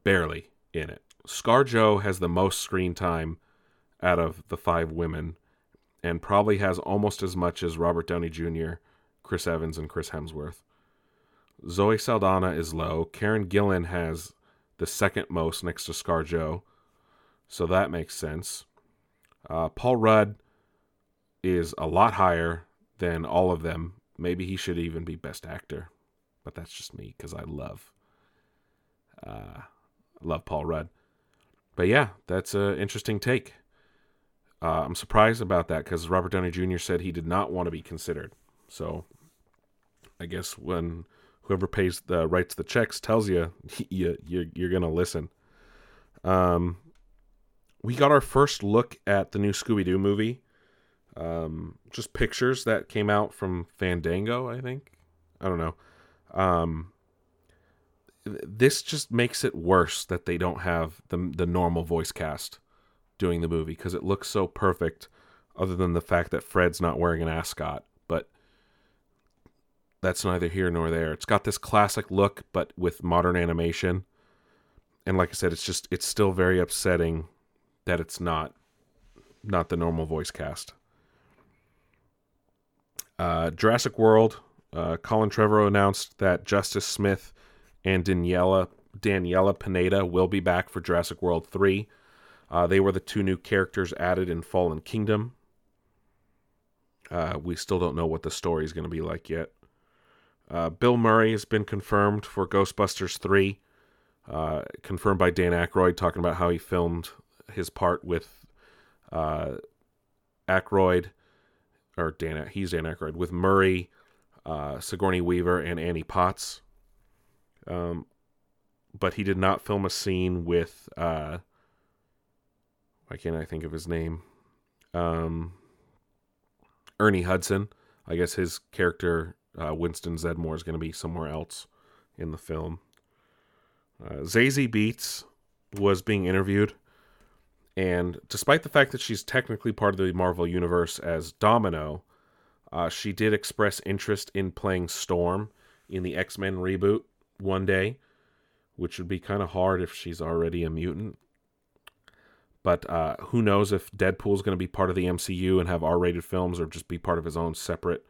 [SPEAKER 4] barely in it. ScarJo has the most screen time out of the five women, and probably has almost as much as Robert Downey Jr., Chris Evans, and Chris Hemsworth. Zoe Saldana is low. Karen Gillan has the second most next to ScarJo, so that makes sense. Uh, Paul Rudd is a lot higher than all of them. Maybe he should even be Best Actor, but that's just me because I love, uh, love Paul Rudd. But yeah, that's an interesting take. Uh, I'm surprised about that because Robert Downey Jr. said he did not want to be considered. So I guess when whoever pays the writes the checks tells you, you you're, you're gonna listen. Um, we got our first look at the new Scooby Doo movie. Um, just pictures that came out from Fandango, I think. I don't know. Um, this just makes it worse that they don't have the the normal voice cast doing the movie because it looks so perfect. Other than the fact that Fred's not wearing an ascot, but that's neither here nor there. It's got this classic look, but with modern animation. And like I said, it's just it's still very upsetting that it's not not the normal voice cast. Uh, Jurassic World. Uh, Colin Trevorrow announced that Justice Smith and Daniela Daniela Pineda will be back for Jurassic World three. Uh, they were the two new characters added in Fallen Kingdom. Uh, we still don't know what the story is going to be like yet. Uh, Bill Murray has been confirmed for Ghostbusters 3, uh, confirmed by Dan Aykroyd, talking about how he filmed his part with uh, Aykroyd, or Dan, he's Dan Aykroyd, with Murray, uh, Sigourney Weaver, and Annie Potts. Um, but he did not film a scene with, uh, why can't I think of his name? Um, Ernie Hudson. I guess his character uh, Winston Zeddemore is going to be somewhere else in the film. Uh, Zazie Beetz was being interviewed, and despite the fact that she's technically part of the Marvel Universe as Domino, uh, she did express interest in playing Storm in the X Men reboot one day, which would be kind of hard if she's already a mutant. But uh, who knows if Deadpool's going to be part of the MCU and have R rated films or just be part of his own separate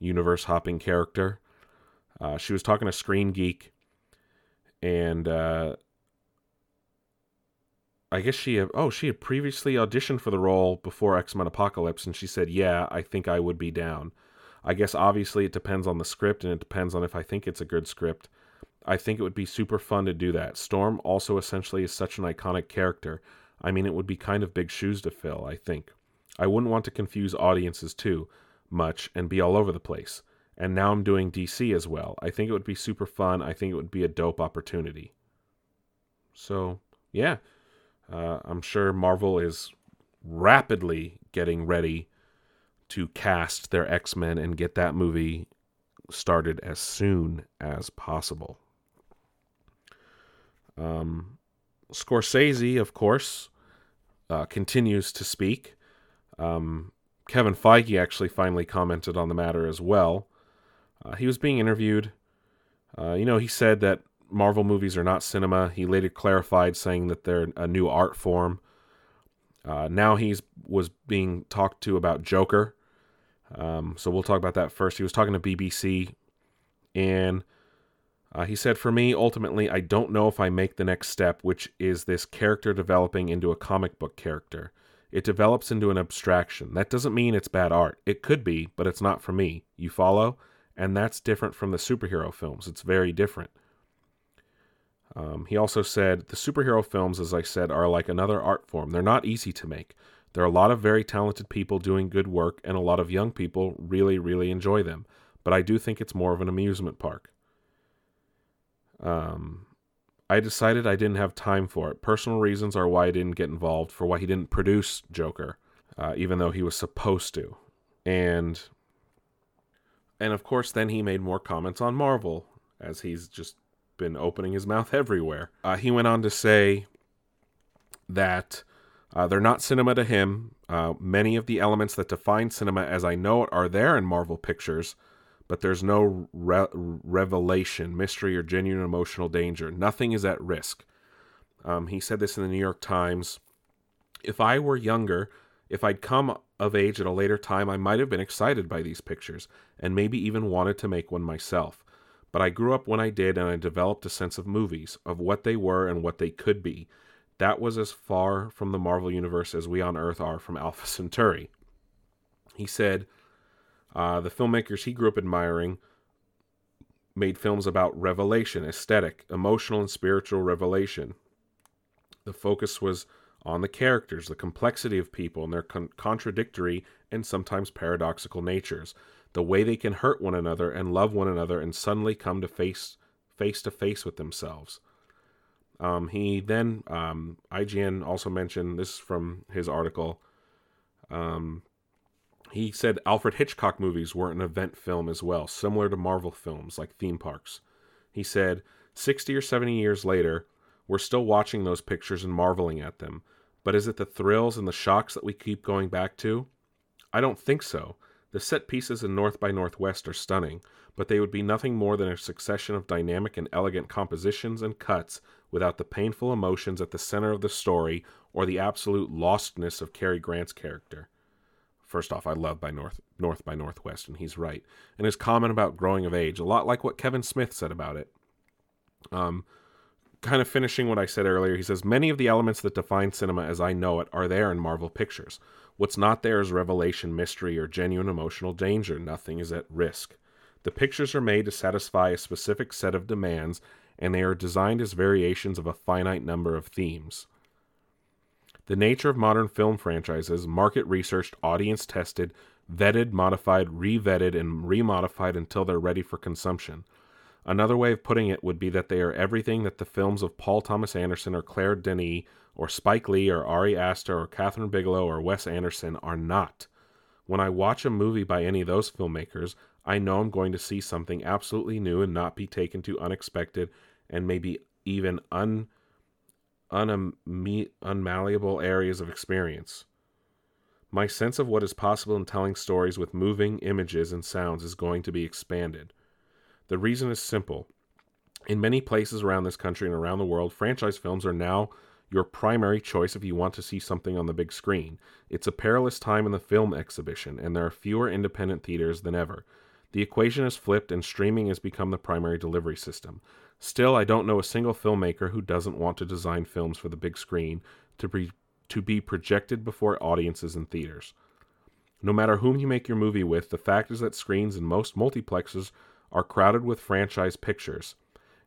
[SPEAKER 4] universe hopping character. Uh, she was talking to Screen Geek, and uh, I guess she had, oh she had previously auditioned for the role before X Men Apocalypse, and she said, "Yeah, I think I would be down." I guess obviously it depends on the script, and it depends on if I think it's a good script. I think it would be super fun to do that. Storm also essentially is such an iconic character. I mean, it would be kind of big shoes to fill. I think. I wouldn't want to confuse audiences too much and be all over the place. And now I'm doing DC as well. I think it would be super fun. I think it would be a dope opportunity. So, yeah, uh, I'm sure Marvel is rapidly getting ready to cast their X Men and get that movie started as soon as possible. Um, Scorsese, of course, uh, continues to speak. Um, Kevin Feige actually finally commented on the matter as well. Uh, he was being interviewed. Uh, you know, he said that Marvel movies are not cinema. He later clarified, saying that they're a new art form. Uh, now he's was being talked to about Joker. Um, so we'll talk about that first. He was talking to BBC, and Uh, he said, For me, ultimately, I don't know if I make the next step, which is this character developing into a comic book character. It develops into an abstraction. That doesn't mean it's bad art. It could be, but it's not for me. You follow? And that's different from the superhero films. It's very different. Um, he also said, The superhero films, as I said, are like another art form. They're not easy to make. There are a lot of very talented people doing good work, and a lot of young people really, really enjoy them. But I do think it's more of an amusement park. Um, I decided I didn't have time for it. Personal reasons are why I didn't get involved, for why he didn't produce Joker, uh, even though he was supposed to. And and of course, then he made more comments on Marvel, as he's just been opening his mouth everywhere. Uh, he went on to say that uh, they're not cinema to him. Uh, many of the elements that define cinema as I know it are there in Marvel Pictures, but there's no re- revelation, mystery, or genuine emotional danger. Nothing is at risk. Um, he said this in the New York Times. If I were younger, if I'd come of age at a later time, I might have been excited by these pictures and maybe even wanted to make one myself. But I grew up when I did and I developed a sense of movies, of what they were and what they could be. That was as far from the Marvel Universe as we on Earth are from Alpha Centauri. He said, uh, the filmmakers he grew up admiring made films about revelation, aesthetic, emotional, and spiritual revelation. The focus was on the characters, the complexity of people, and their con- contradictory and sometimes paradoxical natures, the way they can hurt one another and love one another and suddenly come to face face to face with themselves. Um, he then um, IGN also mentioned this from his article. Um, he said Alfred Hitchcock movies were an event film as well, similar to Marvel films like theme parks. He said, 60 or 70 years later, we're still watching those pictures and marveling at them. But is it the thrills and the shocks that we keep going back to? I don't think so. The set pieces in North by Northwest are stunning, but they would be nothing more than a succession of dynamic and elegant compositions and cuts without the painful emotions at the center of the story or the absolute lostness of Cary Grant's character. First off, I love by North North by Northwest, and he's right. And his comment about growing of age, a lot like what Kevin Smith said about it. Um, kind of finishing what I said earlier, he says many of the elements that define cinema as I know it are there in Marvel Pictures. What's not there is revelation, mystery, or genuine emotional danger. Nothing is at risk. The pictures are made to satisfy a specific set of demands, and they are designed as variations of a finite number of themes. The nature of modern film franchises, market researched, audience tested, vetted, modified, re-vetted, and remodified until they're ready for consumption. Another way of putting it would be that they are everything that the films of Paul Thomas Anderson or Claire Denis or Spike Lee or Ari Aster or Kathryn Bigelow or Wes Anderson are not. When I watch a movie by any of those filmmakers, I know I'm going to see something absolutely new and not be taken to unexpected and maybe even un unmalleable areas of experience. My sense of what is possible in telling stories with moving images and sounds is going to be expanded. The reason is simple. In many places around this country and around the world, franchise films are now your primary choice if you want to see something on the big screen. It's a perilous time in the film exhibition, and there are fewer independent theaters than ever. The equation has flipped, and streaming has become the primary delivery system. Still, I don't know a single filmmaker who doesn't want to design films for the big screen to be, to be projected before audiences in theaters. No matter whom you make your movie with, the fact is that screens in most multiplexes are crowded with franchise pictures.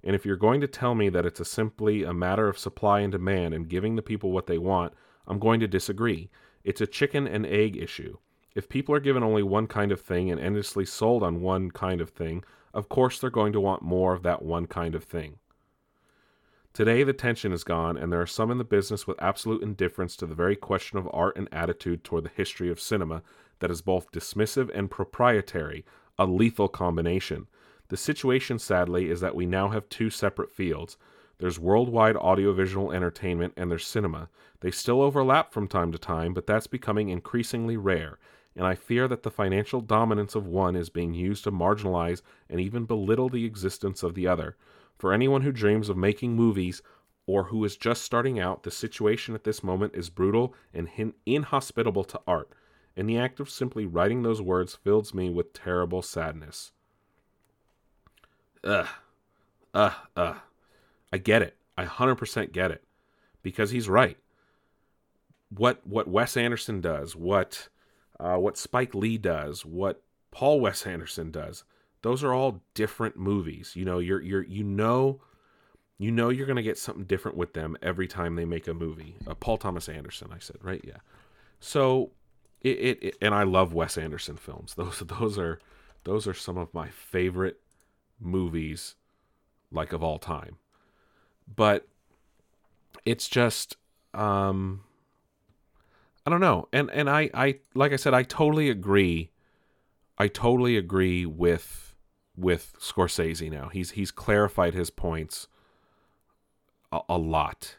[SPEAKER 4] And if you're going to tell me that it's a simply a matter of supply and demand and giving the people what they want, I'm going to disagree. It's a chicken and egg issue. If people are given only one kind of thing and endlessly sold on one kind of thing, of course they're going to want more of that one kind of thing. Today, the tension is gone, and there are some in the business with absolute indifference to the very question of art and attitude toward the history of cinema that is both dismissive and proprietary, a lethal combination. The situation, sadly, is that we now have two separate fields. There's worldwide audiovisual entertainment and there's cinema. They still overlap from time to time, but that's becoming increasingly rare, and I fear that the financial dominance of one is being used to marginalize and even belittle the existence of the other. For anyone who dreams of making movies or who is just starting out, the situation at this moment is brutal and inhospitable to art, and the act of simply writing those words fills me with terrible sadness. Ugh. uh, uh. I get it. I 100% get it. Because he's right. What what Wes Anderson does, what uh, what Spike Lee does, what Paul Wes Anderson does, those are all different movies. You know, you're you're you know you know you're going to get something different with them every time they make a movie. Uh, Paul Thomas Anderson, I said, right? Yeah. So it, it, it and I love Wes Anderson films. Those those are those are some of my favorite movies like of all time. But it's just um I don't know. And and I I like I said I totally agree. I totally agree with with Scorsese now. He's he's clarified his points a, a lot.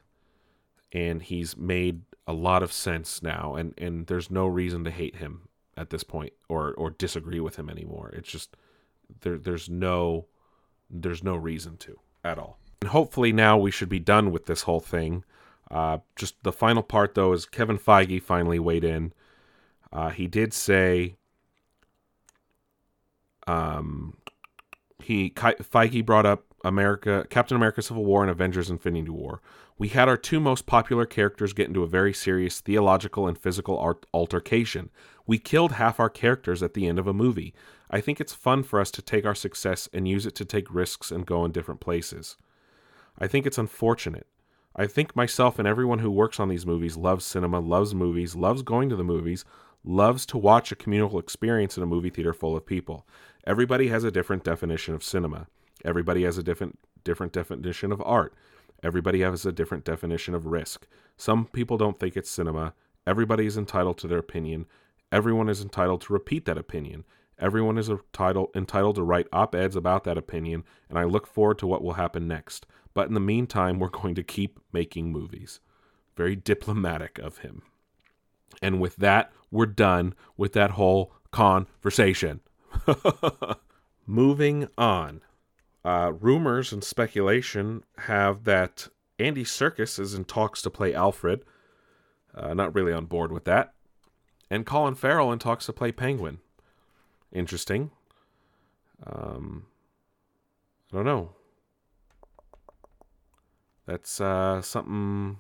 [SPEAKER 4] And he's made a lot of sense now and and there's no reason to hate him at this point or or disagree with him anymore. It's just there there's no there's no reason to at all. And hopefully now we should be done with this whole thing. Uh, just the final part though is Kevin Feige finally weighed in. Uh, he did say um, he Feige brought up America, Captain America: Civil War, and Avengers: Infinity War. We had our two most popular characters get into a very serious theological and physical altercation. We killed half our characters at the end of a movie. I think it's fun for us to take our success and use it to take risks and go in different places. I think it's unfortunate. I think myself and everyone who works on these movies loves cinema, loves movies, loves going to the movies, loves to watch a communal experience in a movie theater full of people. Everybody has a different definition of cinema. Everybody has a different different definition of art. Everybody has a different definition of risk. Some people don't think it's cinema. Everybody is entitled to their opinion. Everyone is entitled to repeat that opinion. Everyone is entitled, entitled to write op eds about that opinion, and I look forward to what will happen next. But in the meantime, we're going to keep making movies. Very diplomatic of him. And with that, we're done with that whole conversation. Moving on. Uh, rumors and speculation have that Andy Serkis is in talks to play Alfred. Uh, not really on board with that. And Colin Farrell in talks to play Penguin. Interesting. Um, I don't know. That's uh, something.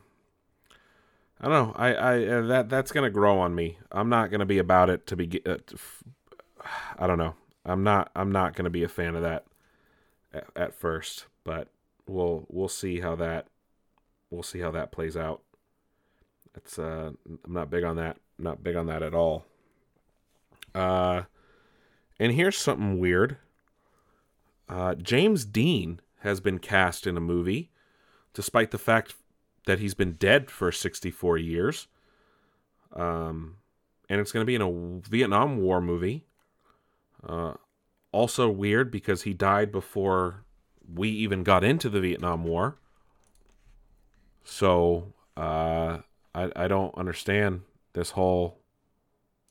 [SPEAKER 4] I don't know. I, I uh, that that's gonna grow on me. I'm not gonna be about it to be. Uh, to f- I don't know. I'm not. I'm not gonna be a fan of that at, at first, but we'll we'll see how that we'll see how that plays out. It's uh I'm not big on that. Not big on that at all. Uh and here's something weird. Uh James Dean has been cast in a movie despite the fact that he's been dead for 64 years. Um and it's going to be in a Vietnam War movie. Uh also weird because he died before we even got into the Vietnam War. So uh, I I don't understand this whole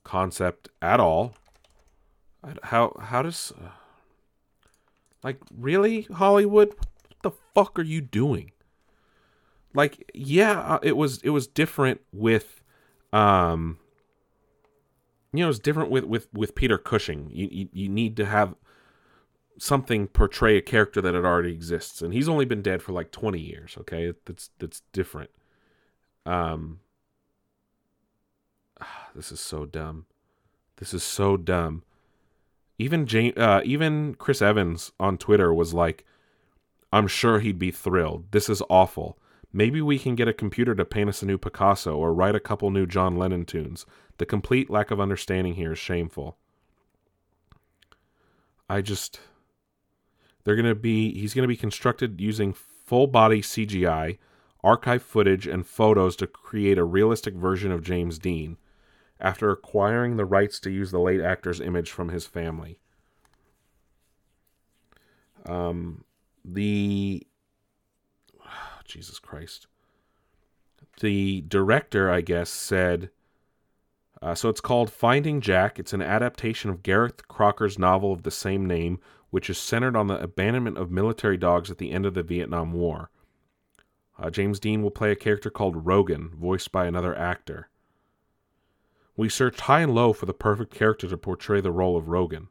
[SPEAKER 4] concept at all. How how does uh, like really Hollywood? What the fuck are you doing? Like yeah, uh, it was it was different with um you know, it's different with with with Peter Cushing. You, you you need to have something portray a character that it already exists, and he's only been dead for like twenty years. Okay, that's that's different. Um, this is so dumb. This is so dumb. Even Jane, uh, even Chris Evans on Twitter was like, "I'm sure he'd be thrilled. This is awful. Maybe we can get a computer to paint us a new Picasso or write a couple new John Lennon tunes. The complete lack of understanding here is shameful. I just they're going to be he's going to be constructed using full body CGI, archive footage and photos to create a realistic version of James Dean after acquiring the rights to use the late actor's image from his family. Um the Jesus Christ. The director, I guess, said uh, so it's called Finding Jack. It's an adaptation of Gareth Crocker's novel of the same name, which is centered on the abandonment of military dogs at the end of the Vietnam War. Uh, James Dean will play a character called Rogan, voiced by another actor. We searched high and low for the perfect character to portray the role of Rogan.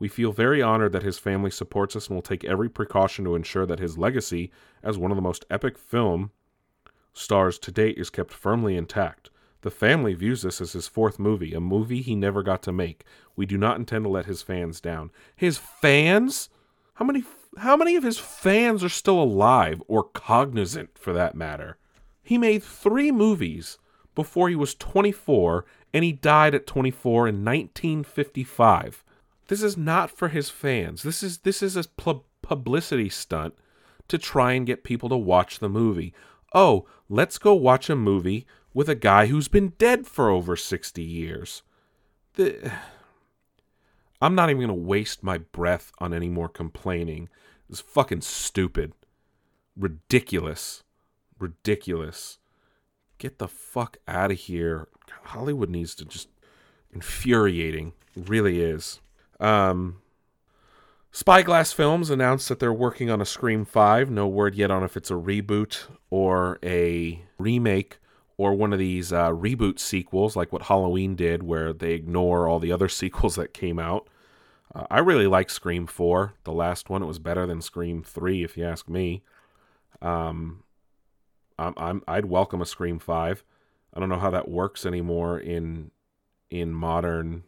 [SPEAKER 4] We feel very honored that his family supports us and will take every precaution to ensure that his legacy as one of the most epic film stars to date is kept firmly intact. The family views this as his fourth movie, a movie he never got to make. We do not intend to let his fans down. His fans? How many how many of his fans are still alive or cognizant for that matter? He made 3 movies before he was 24 and he died at 24 in 1955. This is not for his fans. This is this is a pu- publicity stunt to try and get people to watch the movie. Oh, let's go watch a movie with a guy who's been dead for over 60 years. The I'm not even going to waste my breath on any more complaining. It's fucking stupid. Ridiculous. Ridiculous. Get the fuck out of here. Hollywood needs to just infuriating. It really is. Um Spyglass Films announced that they're working on a Scream 5. No word yet on if it's a reboot or a remake or one of these uh, reboot sequels like what Halloween did, where they ignore all the other sequels that came out. Uh, I really like Scream 4. The last one, it was better than Scream 3, if you ask me. Um, I'm, I'm I'd welcome a Scream 5. I don't know how that works anymore in in modern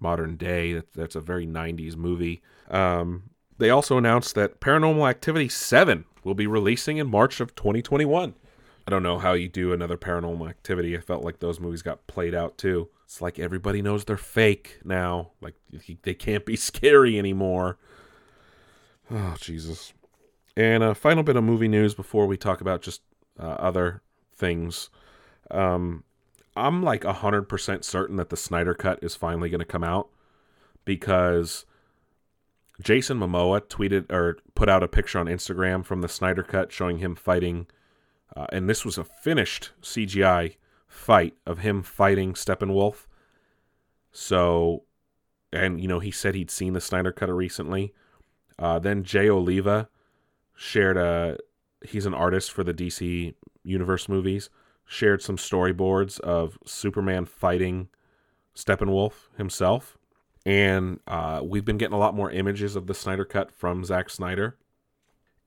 [SPEAKER 4] modern day. That, that's a very 90s movie. Um, they also announced that Paranormal Activity 7 will be releasing in March of 2021. I don't know how you do another paranormal activity. I felt like those movies got played out too. It's like everybody knows they're fake now. Like they can't be scary anymore. Oh, Jesus. And a final bit of movie news before we talk about just uh, other things. Um, I'm like 100% certain that the Snyder Cut is finally going to come out because Jason Momoa tweeted or put out a picture on Instagram from the Snyder Cut showing him fighting uh, and this was a finished CGI fight of him fighting Steppenwolf. So, and you know, he said he'd seen the Snyder Cut recently. Uh, then Jay Oliva shared a. He's an artist for the DC Universe movies. Shared some storyboards of Superman fighting Steppenwolf himself, and uh, we've been getting a lot more images of the Snyder Cut from Zack Snyder.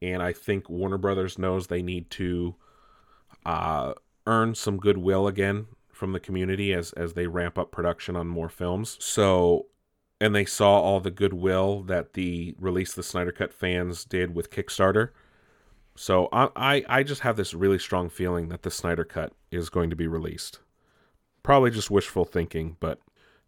[SPEAKER 4] And I think Warner Brothers knows they need to uh, earn some goodwill again from the community as as they ramp up production on more films. So, and they saw all the goodwill that the release the Snyder Cut fans did with Kickstarter. So I, I I just have this really strong feeling that the Snyder Cut is going to be released. Probably just wishful thinking, but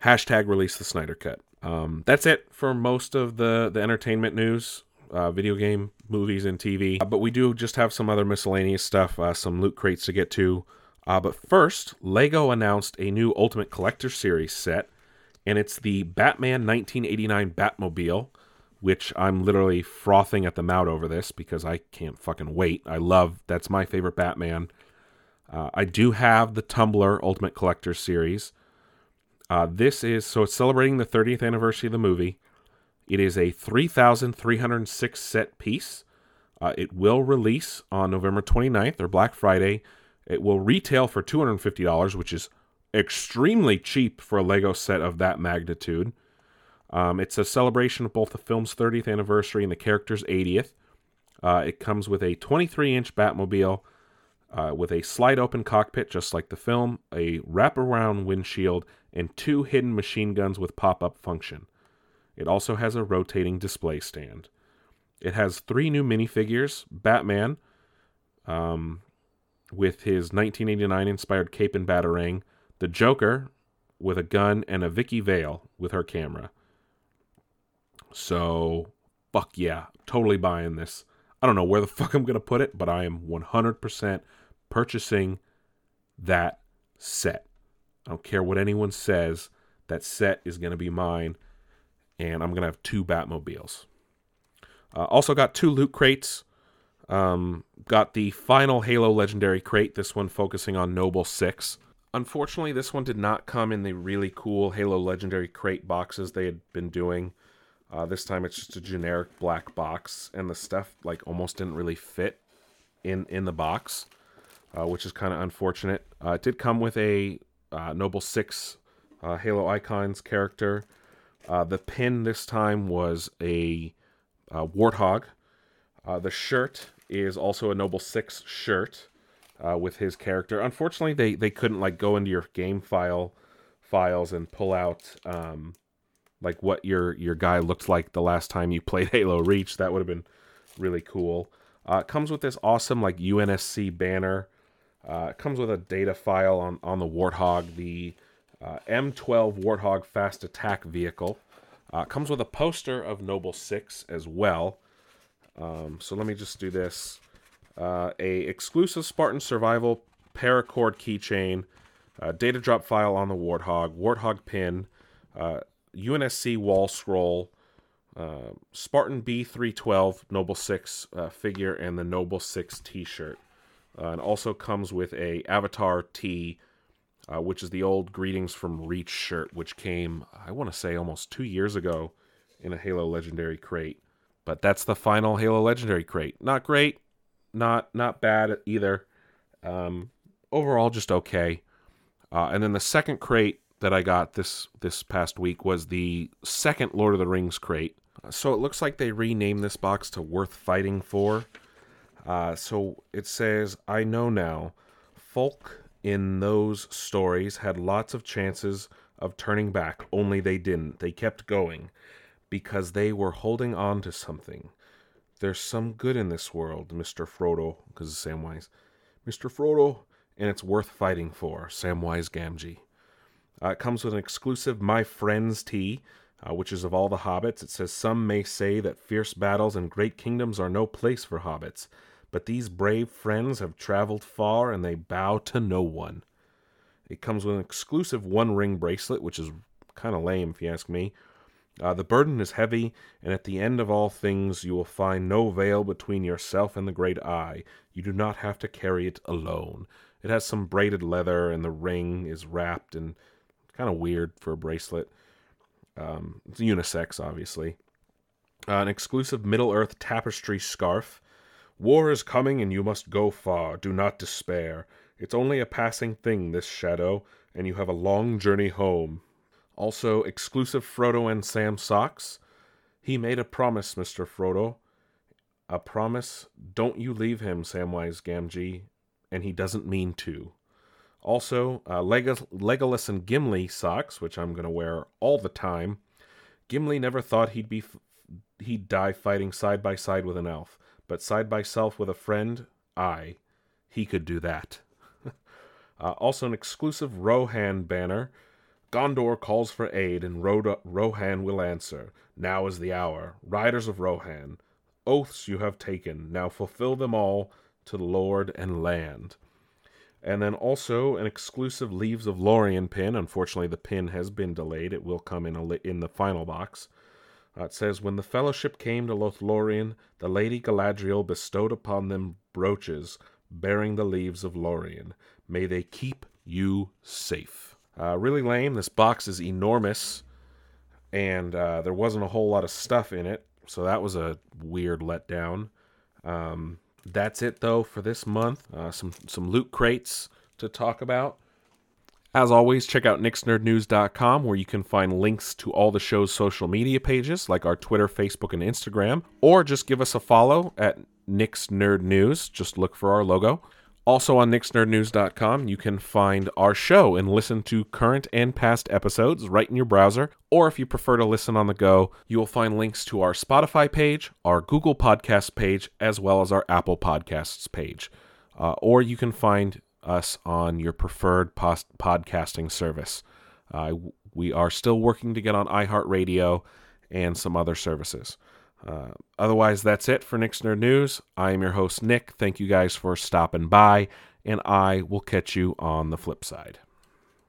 [SPEAKER 4] hashtag release the Snyder Cut. Um, that's it for most of the the entertainment news uh, video game, movies, and TV. Uh, but we do just have some other miscellaneous stuff, uh, some loot crates to get to. Uh, but first, LEGO announced a new Ultimate Collector Series set, and it's the Batman 1989 Batmobile, which I'm literally frothing at the mouth over this because I can't fucking wait. I love that's my favorite Batman. Uh, I do have the Tumbler Ultimate Collector Series. Uh, this is so it's celebrating the 30th anniversary of the movie. It is a 3,306 set piece. Uh, it will release on November 29th or Black Friday. It will retail for $250, which is extremely cheap for a Lego set of that magnitude. Um, it's a celebration of both the film's 30th anniversary and the character's 80th. Uh, it comes with a 23 inch Batmobile uh, with a slide open cockpit, just like the film, a wraparound windshield, and two hidden machine guns with pop up function. It also has a rotating display stand. It has three new minifigures Batman, um, with his 1989 inspired cape and batarang, the Joker with a gun, and a Vicki Vale with her camera. So, fuck yeah, totally buying this. I don't know where the fuck I'm going to put it, but I am 100% purchasing that set. I don't care what anyone says, that set is going to be mine and I'm gonna have two Batmobiles. Uh, also got two loot crates. Um, got the final Halo Legendary crate. This one focusing on Noble Six. Unfortunately, this one did not come in the really cool Halo Legendary crate boxes they had been doing. Uh, this time it's just a generic black box, and the stuff like almost didn't really fit in in the box, uh, which is kind of unfortunate. Uh, it did come with a uh, Noble Six uh, Halo Icons character Uh, the pin this time was a, warthog. The shirt is also a Noble Six shirt with his character. Unfortunately, they they couldn't like go into your game file files and pull out um, like what your your guy looked like the last time you played Halo Reach. That would have been really cool. Uh, it comes with this awesome like UNSC banner. Uh, it comes with a data file on on the Warthog, the uh, M12 Warthog fast attack vehicle. Uh, it comes with a poster of Noble Six as well. Um, so let me just do this. Uh, a exclusive Spartan Survival paracord keychain, uh, data drop file on the Warthog, Warthog pin, UNSC wall scroll, uh, Spartan B312 Noble 6 uh, figure, and the Noble 6 t-shirt. Uh, and also comes with a Avatar T, uh, which is the old Greetings from Reach shirt, which came, I want to say, almost two years ago in a Halo Legendary crate. But that's the final Halo Legendary crate. Not great, not not bad either. Um, overall, just okay. Uh, and then the second crate that I got this this past week was the second Lord of the Rings crate. So it looks like they renamed this box to Worth Fighting For. Uh, so it says, I know now, folk in those stories had lots of chances of turning back, only they didn't. They kept going because they were holding on to something. There's some good in this world, Mr. Frodo, because Samwise. Mr. Frodo, and it's worth fighting for, Samwise Gamgee. Uh, it comes with an exclusive My Friends tee, uh, which is of all the hobbits. It says, Some may say that fierce battles and great kingdoms are no place for hobbits, but these brave friends have traveled far and they bow to no one. It comes with an exclusive one ring bracelet, which is kind of lame if you ask me. Uh, the burden is heavy, and at the end of all things you will find no veil between yourself and the great eye. You do not have to carry it alone. It has some braided leather, and the ring is wrapped and kind of weird for a bracelet. Um, it's unisex, obviously. Uh, an exclusive Middle Earth tapestry scarf. War is coming, and you must go far. Do not despair. It's only a passing thing, this shadow, and you have a long journey home. Also, exclusive Frodo and Sam socks. He made a promise, Mr. Frodo. A promise, don't you leave him, Samwise Gamgee, and he doesn't mean to. Also, uh, Legolas and Gimli socks, which I'm going to wear all the time. Gimli never thought he'd be f- he'd die fighting side by side with an elf, but side by self with a friend, I, he could do that. uh, also, an exclusive Rohan banner Gondor calls for aid, and Rohan will answer. Now is the hour. Riders of Rohan, oaths you have taken, now fulfill them all to Lord and land. And then also an exclusive Leaves of Lorien pin. Unfortunately, the pin has been delayed. It will come in, li- in the final box. Uh, it says, When the fellowship came to Lothlorien, the Lady Galadriel bestowed upon them brooches bearing the leaves of Lorien. May they keep you safe. Uh, really lame. This box is enormous, and uh, there wasn't a whole lot of stuff in it, so that was a weird letdown. Um, that's it though for this month. Uh, some some loot crates to talk about. As always, check out nixnerdnews.com where you can find links to all the show's social media pages like our Twitter, Facebook, and Instagram, or just give us a follow at Nick's Nerd News. Just look for our logo. Also on nixnerdnews.com, you can find our show and listen to current and past episodes right in your browser. Or if you prefer to listen on the go, you will find links to our Spotify page, our Google Podcast page, as well as our Apple Podcasts page. Uh, or you can find us on your preferred post- podcasting service. Uh, we are still working to get on iHeartRadio and some other services. Uh, otherwise, that's it for Nick's Nerd News. I am your host, Nick. Thank you guys for stopping by, and I will catch you on the flip side.